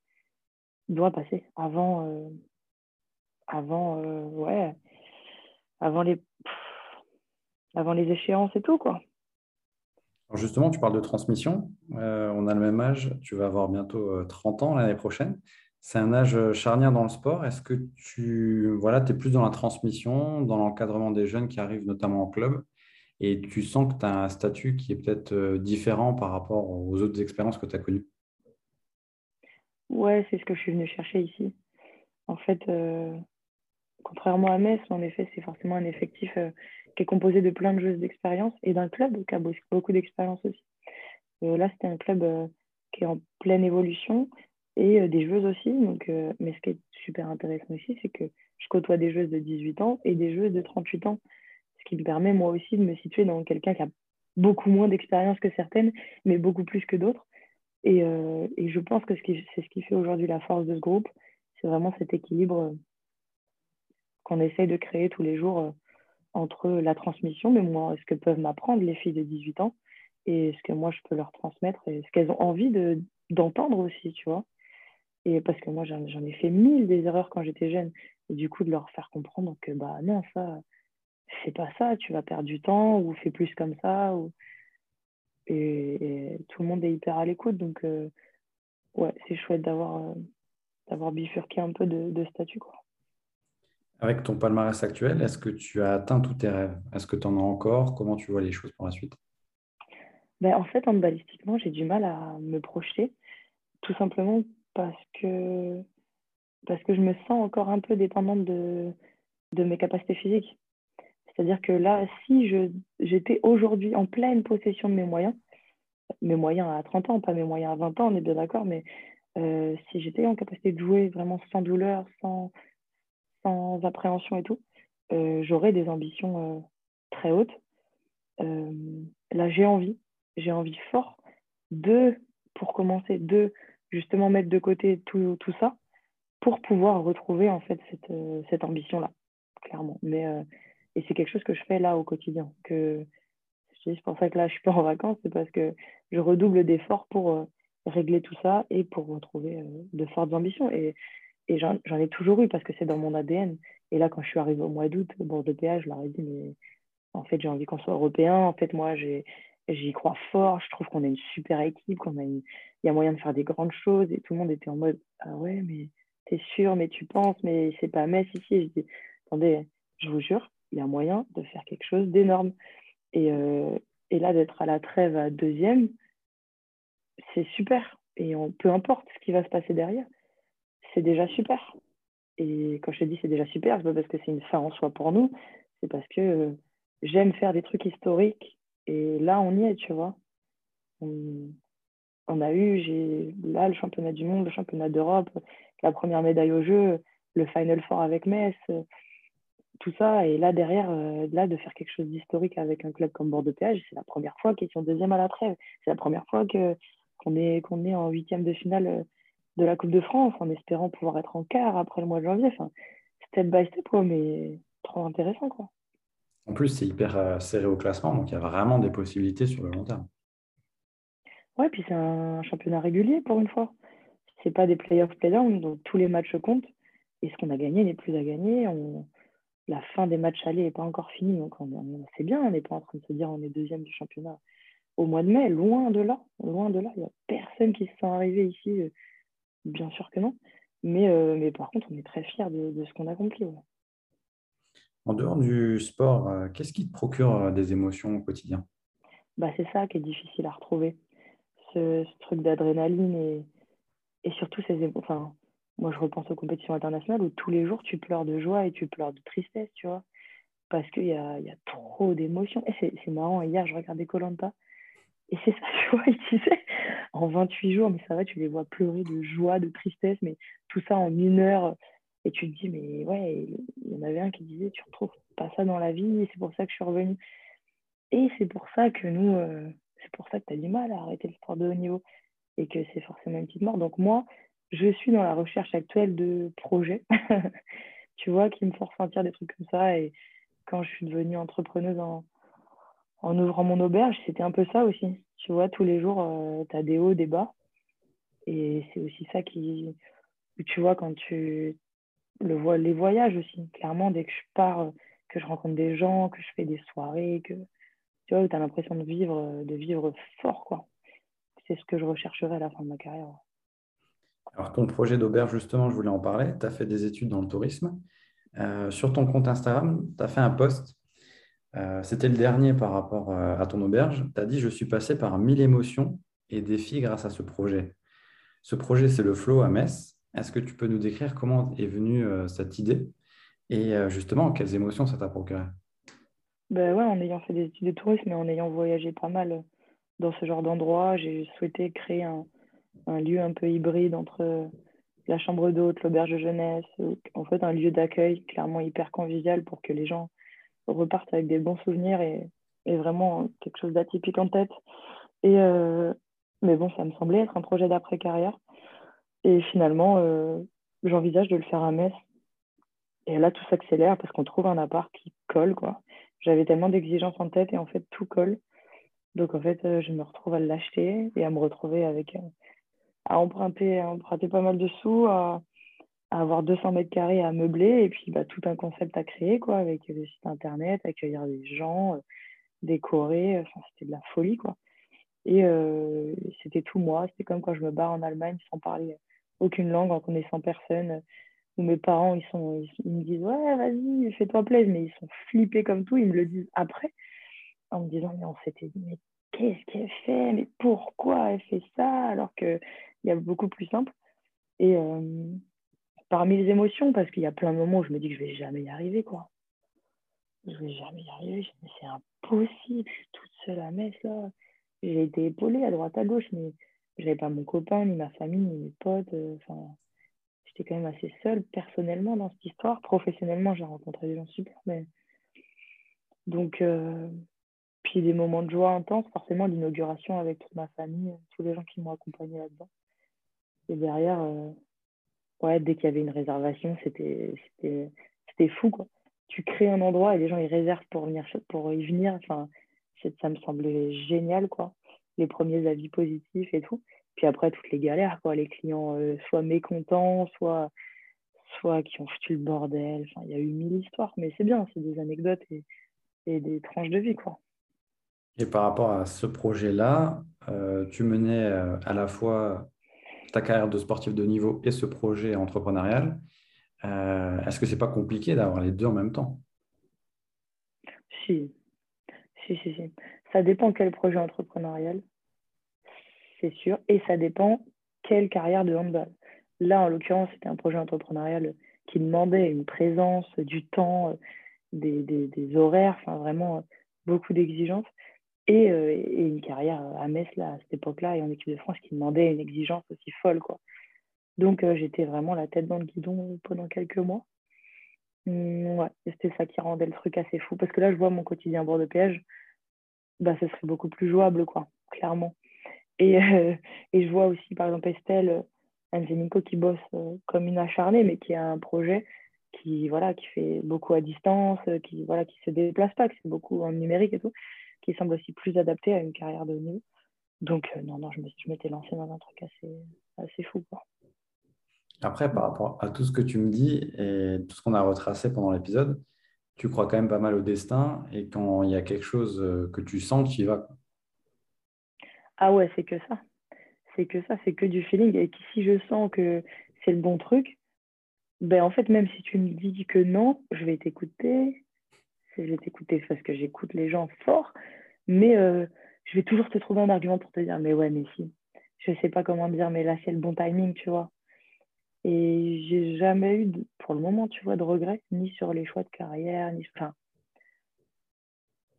doit passer avant, euh, avant, euh, ouais, avant les, avant les échéances et tout, quoi justement, tu parles de transmission. Euh, on a le même âge. Tu vas avoir bientôt 30 euh, ans l'année prochaine. C'est un âge euh, charnière dans le sport. Est-ce que tu voilà, es plus dans la transmission, dans l'encadrement des jeunes qui arrivent notamment en club? Et tu sens que tu as un statut qui est peut-être différent par rapport aux autres expériences que tu as connues? Ouais, c'est ce que je suis venue chercher ici. En fait, contrairement à Metz, en effet, c'est forcément un effectif qui est composé de plein de joueuses d'expérience et d'un club qui a beaucoup d'expérience aussi. Euh, là, c'était un club euh, qui est en pleine évolution et euh, des joueuses aussi. Donc, mais ce qui est super intéressant aussi, c'est que je côtoie des joueuses de 18 ans et des joueuses de 38 ans, ce qui me permet moi aussi de me situer dans quelqu'un qui a beaucoup moins d'expérience que certaines, mais beaucoup plus que d'autres. Et, je pense que c'est ce qui fait aujourd'hui la force de ce groupe, c'est vraiment cet équilibre qu'on essaye de créer tous les jours entre la transmission, mais moi, ce que peuvent m'apprendre les filles de 18 ans et ce que moi je peux leur transmettre et ce qu'elles ont envie de, d'entendre aussi, tu vois? Et parce que moi, j'en, ai fait mille des erreurs quand j'étais jeune. Et du coup, de leur faire comprendre que, bah non, ça, c'est pas ça, tu vas perdre du temps ou fais plus comme ça. Ou... Et, tout le monde est hyper à l'écoute. Donc, euh, ouais, c'est chouette d'avoir, euh, bifurqué un peu de, de statut, quoi. Avec ton palmarès actuel, est-ce que tu as atteint tous tes rêves? Est-ce que tu en as encore? Comment tu vois les choses pour la suite? Ben, En fait, en balistiquement, j'ai du mal à me projeter, tout simplement parce que, parce que je me sens encore un peu dépendante de, de mes capacités physiques. C'est-à-dire que là, si j'étais aujourd'hui en pleine possession de mes moyens, mes moyens à 30 ans, pas mes moyens à 20 ans, on est bien d'accord, mais euh, si j'étais en capacité de jouer vraiment sans douleur, sans, sans appréhension et tout, euh, j'aurais des ambitions euh, très hautes. Euh, là, j'ai envie, j'ai envie fort de, pour commencer, de justement mettre de côté tout, tout ça pour pouvoir retrouver en fait cette, cette ambition-là, clairement. Mais, et c'est quelque chose que je fais là au quotidien. Que, c'est pour ça que là, je suis pas en vacances, c'est parce que je redouble d'efforts pour régler tout ça et pour retrouver de fortes ambitions. Et et j'en ai toujours eu parce que c'est dans mon ADN. Et là, quand je suis arrivée au mois d'août, bon, de PA, je leur ai dit, mais en fait, j'ai envie qu'on soit européen. En fait, moi, j'y crois fort. Je trouve qu'on a une super équipe, qu'on a il y a moyen de faire des grandes choses. Et tout le monde était en mode, ah ouais, mais t'es sûr, mais tu penses, mais c'est pas Metz ici. je dis, attendez, je vous jure, il y a moyen de faire quelque chose d'énorme. Et, euh, et là, d'être à la trêve à deuxième, c'est super. Et peu importe ce qui va se passer derrière, c'est déjà super. Et quand je te dis c'est déjà super, c'est pas parce que c'est une fin en soi pour nous, c'est parce que euh, j'aime faire des trucs historiques. Et là, on y est, tu vois. On, a eu, j'ai là le championnat du monde, le championnat d'Europe, la première médaille au jeu, le Final Four avec Metz, tout ça. Et là, derrière, euh, là, de faire quelque chose d'historique avec un club comme Bordeaux-Péage, c'est la première fois qu'ils sont deuxième à la trêve. C'est la première fois qu'on est, qu'on est en huitième de finale euh, de la Coupe de France en espérant pouvoir être en quart après le mois de janvier. Enfin, step by step, quoi, mais trop intéressant. Quoi. En plus, c'est hyper euh, serré au classement, donc il y a vraiment des possibilités sur le long terme. Ouais, puis c'est un championnat régulier pour une fois. C'est pas des playoffs play-down, donc tous les matchs comptent. Et ce qu'on a gagné n'est plus à gagner. On... La fin des matchs allés n'est pas encore finie, donc c'est bien. On n'est pas en train de se dire on est deuxième du championnat au mois de mai. Loin de là, loin de là. Il n'y a personne qui se sent arrivé ici euh, Bien sûr que non. Mais, euh, mais par contre, on est très fiers de, ce qu'on accomplit. En dehors du sport, euh, qu'est-ce qui te procure euh, des émotions au quotidien? Bah, C'est ça qui est difficile à retrouver. Ce, truc d'adrénaline et, et surtout ces enfin, moi je repense aux compétitions internationales où tous les jours tu pleures de joie et tu pleures de tristesse, tu vois, parce qu'il y a, y a trop d'émotions. Et c'est marrant, hier je regardais Colanta et c'est ça, <laughs> tu vois, il disait, en 28 jours, mais ça va, tu les vois pleurer de joie, de tristesse, mais tout ça en une heure. Et tu te dis, mais ouais, il y en avait un qui disait, tu retrouves pas ça dans la vie, et c'est pour ça que je suis revenue. Et c'est pour ça que nous, euh, c'est pour ça que tu as du mal à arrêter le sport de haut niveau, et que c'est forcément une petite mort. Donc moi, je suis dans la recherche actuelle de projets, <laughs> tu vois, qui me font ressentir des trucs comme ça. Et quand je suis devenue entrepreneuse en, en ouvrant mon auberge, c'était un peu ça aussi. Tu vois, tous les jours, euh, tu as des hauts, des bas. Et c'est aussi ça qui. Tu vois, quand tu. Le, les voyages aussi. Clairement, dès que je pars, que je rencontre des gens, que je fais des soirées, que. Tu vois, tu as l'impression de vivre, de vivre fort, quoi. C'est ce que je rechercherai à la fin de ma carrière. Alors, ton projet d'auberge, justement, je voulais en parler. Tu as fait des études dans le tourisme. Euh, sur ton compte Instagram, tu as fait un post euh, c'était le dernier par rapport euh, à ton auberge. Tu as dit Je suis passé par mille émotions et défis grâce à ce projet. Ce projet, c'est le Flow à Metz. Est-ce que tu peux nous décrire comment est venue euh, cette idée et justement quelles émotions ça t'a procuré? Ben ouais, En ayant fait des études de tourisme et en ayant voyagé pas mal dans ce genre d'endroit, j'ai souhaité créer un, lieu un peu hybride entre la chambre d'hôte, l'auberge jeunesse, en fait un lieu d'accueil clairement hyper convivial pour que les gens repartent avec des bons souvenirs et, vraiment quelque chose d'atypique en tête. Et, euh, mais bon, ça me semblait être un projet d'après-carrière. Et finalement, euh, j'envisage de le faire à Metz. Et là, tout s'accélère parce qu'on trouve un appart qui colle, quoi. J'avais tellement d'exigences en tête et en fait, tout colle. Donc, en fait, je me retrouve à l'acheter et à me retrouver avec. à, emprunter, à emprunter pas mal de sous, avoir 200 mètres carrés à meubler et puis bah, tout un concept à créer, quoi, avec des sites internet, accueillir des gens, décorer. Enfin, c'était de la folie, quoi. Et c'était tout moi. C'était comme quand je me barre en Allemagne sans parler aucune langue, en connaissant personne. Où mes parents, ils, sont, ils, me disent Ouais, vas-y, fais-toi plaisir. Mais ils sont flippés comme tout. Ils me le disent après, en me disant Mais on s'était dit, mais qu'est-ce qu'elle fait? Mais pourquoi elle fait ça Alors qu'il y a beaucoup plus simple. Et parmi les émotions, parce qu'il y a plein de moments où je me dis que je vais jamais y arriver, quoi. Je vais jamais y arriver. C'est impossible. Je suis toute seule à Metz, là j'ai été épaulée à droite à gauche, mais je n'avais pas mon copain, ni ma famille, ni mes potes. Euh, j'étais quand même assez seule personnellement dans cette histoire. Professionnellement, j'ai rencontré des gens super, mais donc euh, puis des moments de joie intenses, forcément l'inauguration avec toute ma famille, tous les gens qui m'ont accompagné là-dedans. Et derrière, euh, dès qu'il y avait une réservation, c'était fou quoi. Tu crées un endroit et les gens ils réservent pour venir pour y venir. Enfin, ça me semblait génial, quoi. Les premiers avis positifs et tout. Puis après, toutes les galères, quoi. Les clients euh, soit mécontents, soit, soit qui ont foutu le bordel. Enfin, il y a eu mille histoires, mais c'est bien, c'est des anecdotes et, et, des tranches de vie, quoi. Et par rapport à ce projet-là, euh, tu menais euh, à la fois ta carrière de sportif de niveau et ce projet entrepreneurial. Est-ce que c'est pas compliqué d'avoir les deux en même temps? Si, si, si, si. Ça dépend quel projet entrepreneurial, c'est sûr, et ça dépend quelle carrière de handball. Là, en l'occurrence, c'était un projet entrepreneurial qui demandait une présence, du temps, des, des, horaires, enfin vraiment beaucoup d'exigences. Et, euh, et, une carrière à Metz, là, à cette époque-là, et en équipe de France, qui demandait une exigence aussi folle. Quoi. Donc, euh, j'étais vraiment la tête dans le guidon pendant quelques mois. Mmh, ouais, c'était ça qui rendait le truc assez fou. Parce que là, je vois mon quotidien bord de péage, bah, ce serait beaucoup plus jouable, quoi, clairement. Et, <laughs> euh, je vois aussi, par exemple, Estelle Anzenico qui bosse euh, comme une acharnée, mais qui a un projet qui, voilà, qui fait beaucoup à distance, qui voilà, qui se déplace pas, qui fait beaucoup en numérique et tout, qui semble aussi plus adapté à une carrière de niveau. Donc, euh, non, non, je m'étais lancée dans un truc assez, assez fou, quoi. Après, par rapport à tout ce que tu me dis et tout ce qu'on a retracé pendant l'épisode, tu crois quand même pas mal au destin et quand il y a quelque chose euh, que tu sens, tu y vas. Ah ouais, c'est que ça. C'est que ça, c'est que du feeling. Et si je sens que c'est le bon truc, ben en fait, même si tu me dis que non, je vais t'écouter. Je vais t'écouter parce que j'écoute les gens fort, mais euh, je vais toujours te trouver un argument pour te dire, mais ouais, mais si. Je sais pas comment dire, mais là, c'est le bon timing, tu vois. Et j'ai jamais eu, pour le moment, tu vois, de regrets, ni sur les choix de carrière, ni. Enfin,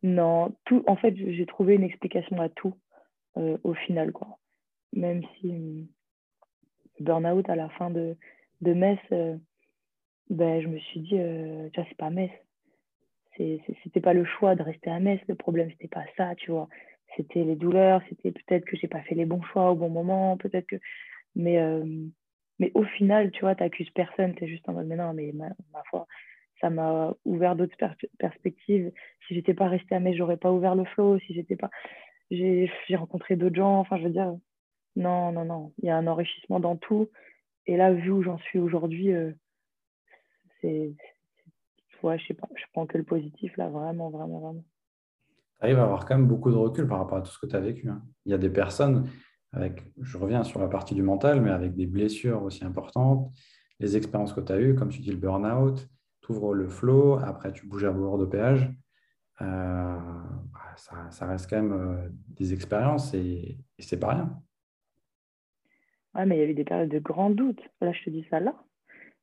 non, tout. En fait, j'ai trouvé une explication à tout euh, au final, quoi. Même si euh, burn-out à la fin de, de Metz, ben, je me suis dit, tu vois, c'est pas Metz. C'était pas le choix de rester à Metz, le problème, c'était pas ça, tu vois. C'était les douleurs, c'était peut-être que j'ai pas fait les bons choix au bon moment, peut-être que. Mais mais au final, tu vois, tu n'accuses personne, tu es juste en mode, mais non, mais ma, foi, ça m'a ouvert d'autres perspectives. Si j'étais pas restée à Metz, j'aurais pas ouvert le flow. Si j'étais pas. J'ai rencontré d'autres gens. Enfin, je veux dire, non, non, non. Il y a un enrichissement dans tout. Et là, vu où j'en suis aujourd'hui, euh, c'est. Ouais, je sais pas, je prends que le positif là, vraiment, vraiment, vraiment. Tu arrives à avoir quand même beaucoup de recul par rapport à tout ce que tu as vécu. Hein. Il y a des personnes, je reviens sur la partie du mental, mais avec des blessures aussi importantes, les expériences que tu as eues, comme tu dis, le burn-out, tu ouvres le flow, après tu bouges à bord de péage. Euh, bah, ça, reste quand même euh, des expériences et, et c'est pas rien. Ouais, mais il y avait des périodes de grands doutes. Là, je te dis ça là.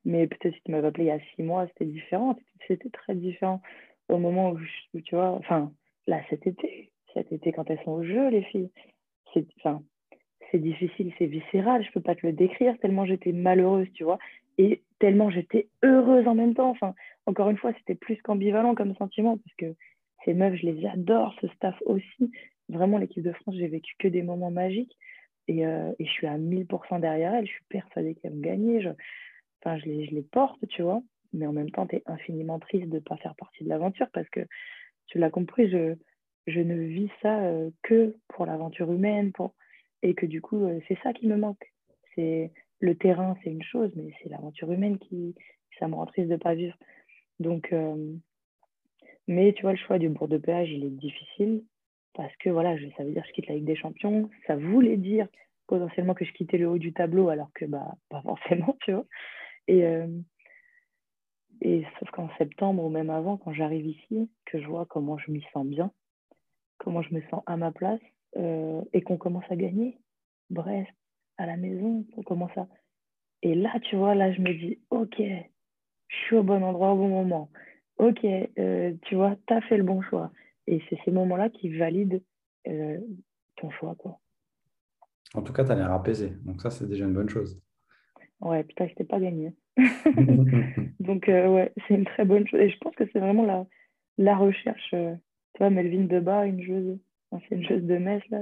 Mais peut-être si tu m'avais appelé il y a six mois, c'était différent. C'était très différent. Au moment où, tu vois, enfin, là, cet été, cet été, quand elles sont au jeu, les filles, c'est, enfin, difficile, c'est viscéral, je peux pas te le décrire tellement j'étais malheureuse, tu vois, et tellement j'étais heureuse en même temps. Enfin, encore une fois, c'était plus qu'ambivalent comme sentiment parce que ces meufs, je les adore, ce staff aussi. Vraiment, l'équipe de France, j'ai vécu que des moments magiques et, euh, et je suis à 1000% derrière elles. Je suis persuadée qu'elles vont gagner. Je, enfin, je les, porte, tu vois, mais en même temps, tu es infiniment triste de ne pas faire partie de l'aventure parce que tu l'as compris, je, je ne vis ça euh, que pour l'aventure humaine, pour... et que du coup, euh, c'est ça qui me manque. C'est le terrain, c'est une chose, mais c'est l'aventure humaine qui, ça me rend triste de ne pas vivre. Donc, euh, mais tu vois, le choix du bourg de péage, il est difficile parce que voilà, ça veut dire que je quitte la Ligue des Champions. Ça voulait dire potentiellement que je quittais le haut du tableau, alors que bah, pas forcément, <laughs> tu vois. Et, et sauf qu'en septembre ou même avant, quand j'arrive ici, que je vois comment je m'y sens bien, comment je me sens à ma place euh, et qu'on commence à gagner. Bref, à la maison, on commence à. Et là, tu vois, là, je me dis, OK, je suis au bon endroit au bon moment. OK, euh, tu vois, tu as fait le bon choix. Et c'est ces moments-là qui valident euh, ton choix, quoi. En tout cas, tu as l'air apaisé. Donc, ça, c'est déjà une bonne chose. Ouais, putain, je t'ai pas gagné. <laughs> Donc, ouais, c'est une très bonne chose. Et je pense que c'est vraiment la, la recherche tu vois, Melvin Debar, une joueuse, une joueuse de Metz, là,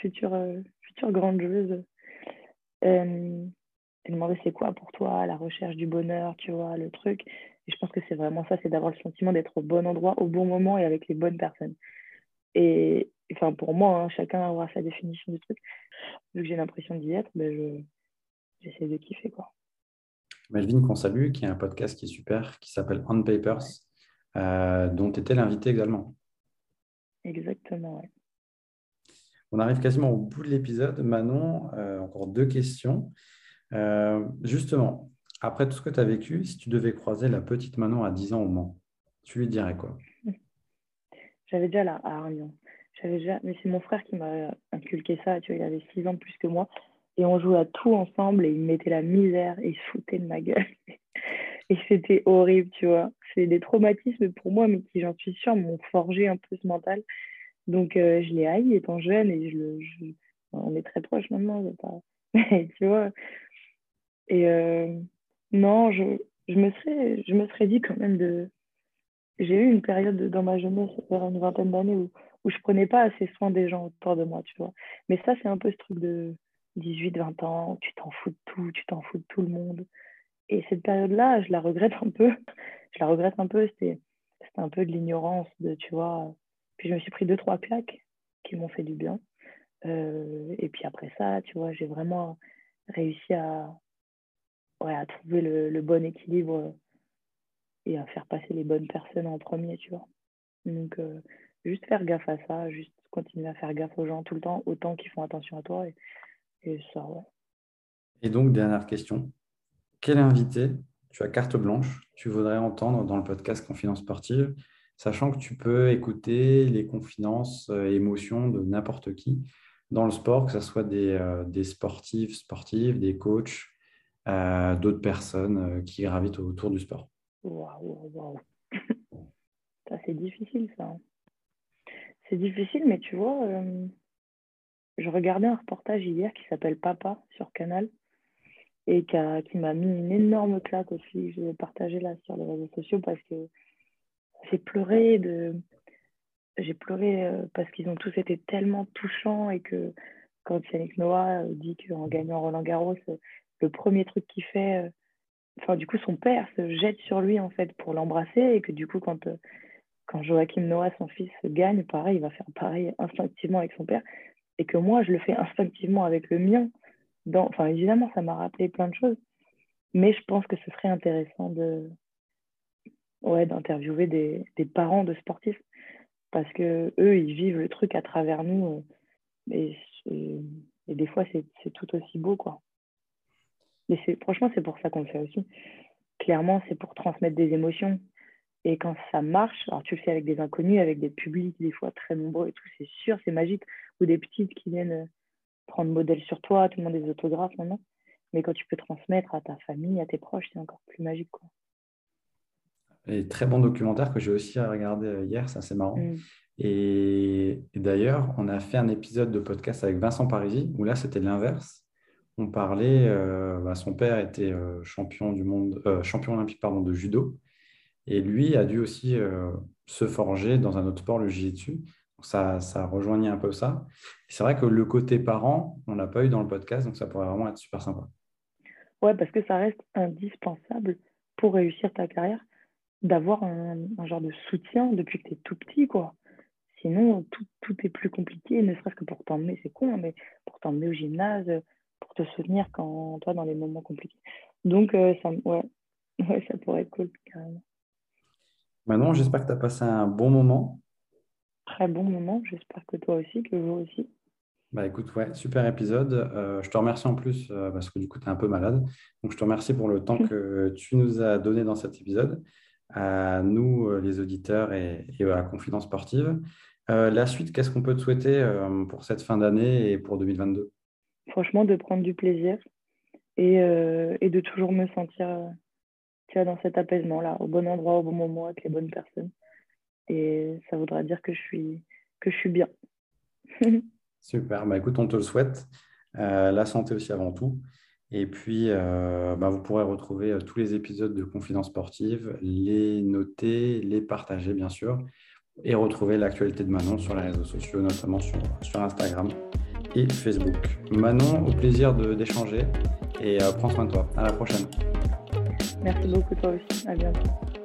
future, euh, future grande joueuse. Euh, elle demandait c'est quoi pour toi la recherche du bonheur, tu vois, le truc. Et je pense que c'est vraiment ça, c'est d'avoir le sentiment d'être au bon endroit, au bon moment et avec les bonnes personnes. Et enfin, pour moi, hein, chacun aura sa définition du truc. Vu que j'ai l'impression d'y être, ben je, j'essaie de kiffer. Quoi. Melvin, qu'on salue, qui a un podcast qui est super, qui s'appelle On Papers, euh, dont tu étais l'invité également. Exactement, On arrive quasiment au bout de l'épisode. Manon, euh, encore deux questions. Euh, justement, après tout ce que tu as vécu, si tu devais croiser la petite Manon à 10 ans au Mans, tu lui dirais quoi? <laughs> J'avais déjà la à J'avais déjà... Mais c'est mon frère qui m'a inculqué ça. Tu vois, il avait 6 ans de plus que moi. Et on jouait à tout ensemble et il mettait la misère et il se foutait de ma gueule. <laughs> et c'était horrible, tu vois c'est des traumatismes pour moi, mais qui, j'en suis sûre, m'ont forgé un peu ce mental. Donc, euh, je l'ai haï étant jeune et je le, on est très proches maintenant, <laughs> tu vois. Et euh, non, je, je, me serais, je me serais dit quand même de. J'ai eu une période dans ma jeunesse, vers une vingtaine d'années, où, où je prenais pas assez soin des gens autour de moi, tu vois. Mais ça, c'est un peu ce truc de 18-20 ans, tu t'en fous de tout, tu t'en fous de tout le monde. Et cette période-là, je la regrette un peu <laughs> je la regrette un peu. C'était un peu de l'ignorance, de, tu vois. Puis je me suis pris deux, trois claques qui m'ont fait du bien. Euh, et puis après ça, tu vois, j'ai vraiment réussi à, ouais, à trouver le, bon équilibre et à faire passer les bonnes personnes en premier, tu vois. Donc, euh, juste faire gaffe à ça, juste continuer à faire gaffe aux gens tout le temps, autant qu'ils font attention à toi. Et ça, ouais. Et donc, dernière question. Quel invité tu as carte blanche, tu voudrais entendre dans le podcast Confidence sportive, sachant que tu peux écouter les confidences et émotions de n'importe qui dans le sport, que ce soit des, euh, des sportifs, sportives, des coachs, euh, d'autres personnes euh, qui gravitent autour du sport? Waouh, waouh. Ça, c'est difficile, ça. C'est difficile, mais tu vois, je regardais un reportage hier qui s'appelle Papa sur Canal et qui, m'a mis une énorme claque aussi. Je vais partager là sur les réseaux sociaux parce que j'ai pleuré j'ai pleuré euh, parce qu'ils ont tous été tellement touchants et que quand Yannick Noah euh, dit qu'en gagnant Roland Garros, euh, le premier truc qu'il fait, enfin du coup son père se jette sur lui en fait pour l'embrasser et que du coup quand Joachim Noah, son fils, gagne, pareil, il va faire pareil instinctivement avec son père et que moi je le fais instinctivement avec le mien Enfin, évidemment, ça m'a rappelé plein de choses, mais je pense que ce serait intéressant de, ouais, d'interviewer des, des, parents de sportifs parce que eux, ils vivent le truc à travers nous euh, et, et, des fois, c'est, tout aussi beau, quoi. Mais franchement, c'est pour ça qu'on le fait aussi. Clairement, c'est pour transmettre des émotions. Et quand ça marche, alors tu le fais avec des inconnus, avec des publics des fois très nombreux et tout, c'est sûr, c'est magique. Ou des petites qui viennent prendre modèle sur toi, tout le monde des autographes maintenant. Mais quand tu peux transmettre à ta famille, à tes proches, c'est encore plus magique. Quoi. Et très bon documentaire que j'ai aussi regardé euh, hier, ça c'est marrant. Mm. Et, d'ailleurs, on a fait un épisode de podcast avec Vincent Parisi, où là c'était l'inverse. On parlait, euh, bah, son père était euh, champion du monde, champion olympique pardon, de judo, et lui a dû aussi se forger dans un autre sport, le jiu-jitsu ça, ça rejoignait un peu ça. C'est vrai que le côté parent, on l'a pas eu dans le podcast, donc ça pourrait vraiment être super sympa. Ouais, parce que ça reste indispensable pour réussir ta carrière. d'avoir un, genre de soutien depuis que tu es tout petit, quoi. Sinon, tout, tout est plus compliqué, ne serait-ce que pour t'emmener, c'est con, mais pour t'emmener au gymnase, pour te soutenir quand toi dans les moments compliqués. Donc, euh, ça, ouais. <laughs> ouais, ça pourrait être cool, carrément. Manon, j'espère que tu as passé un bon moment. Très bon moment, j'espère que toi aussi, que vous aussi. Bah écoute, ouais, super épisode. Euh, je te remercie en plus euh, parce que du coup, tu es un peu malade. Donc, je te remercie pour le temps <laughs> que tu nous as donné dans cet épisode, à nous, les auditeurs et, et à Confidence Sportive. la suite, qu'est-ce qu'on peut te souhaiter pour cette fin d'année et pour 2022 Franchement, de prendre du plaisir et, et de toujours me sentir tu vois, dans cet apaisement-là, au bon endroit, au bon moment, avec les bonnes personnes. Et ça voudra dire que je suis, que je suis bien. <laughs> Super, bah, écoute, on te le souhaite. Euh, la santé aussi avant tout. Et puis, euh, bah, vous pourrez retrouver euh, tous les épisodes de Confidence Sportive, les noter, les partager, bien sûr, et retrouver l'actualité de Manon sur les réseaux sociaux, notamment sur, sur Instagram et Facebook. Manon, au plaisir d'échanger et prends soin de toi. À la prochaine. Merci beaucoup, toi aussi. À bientôt.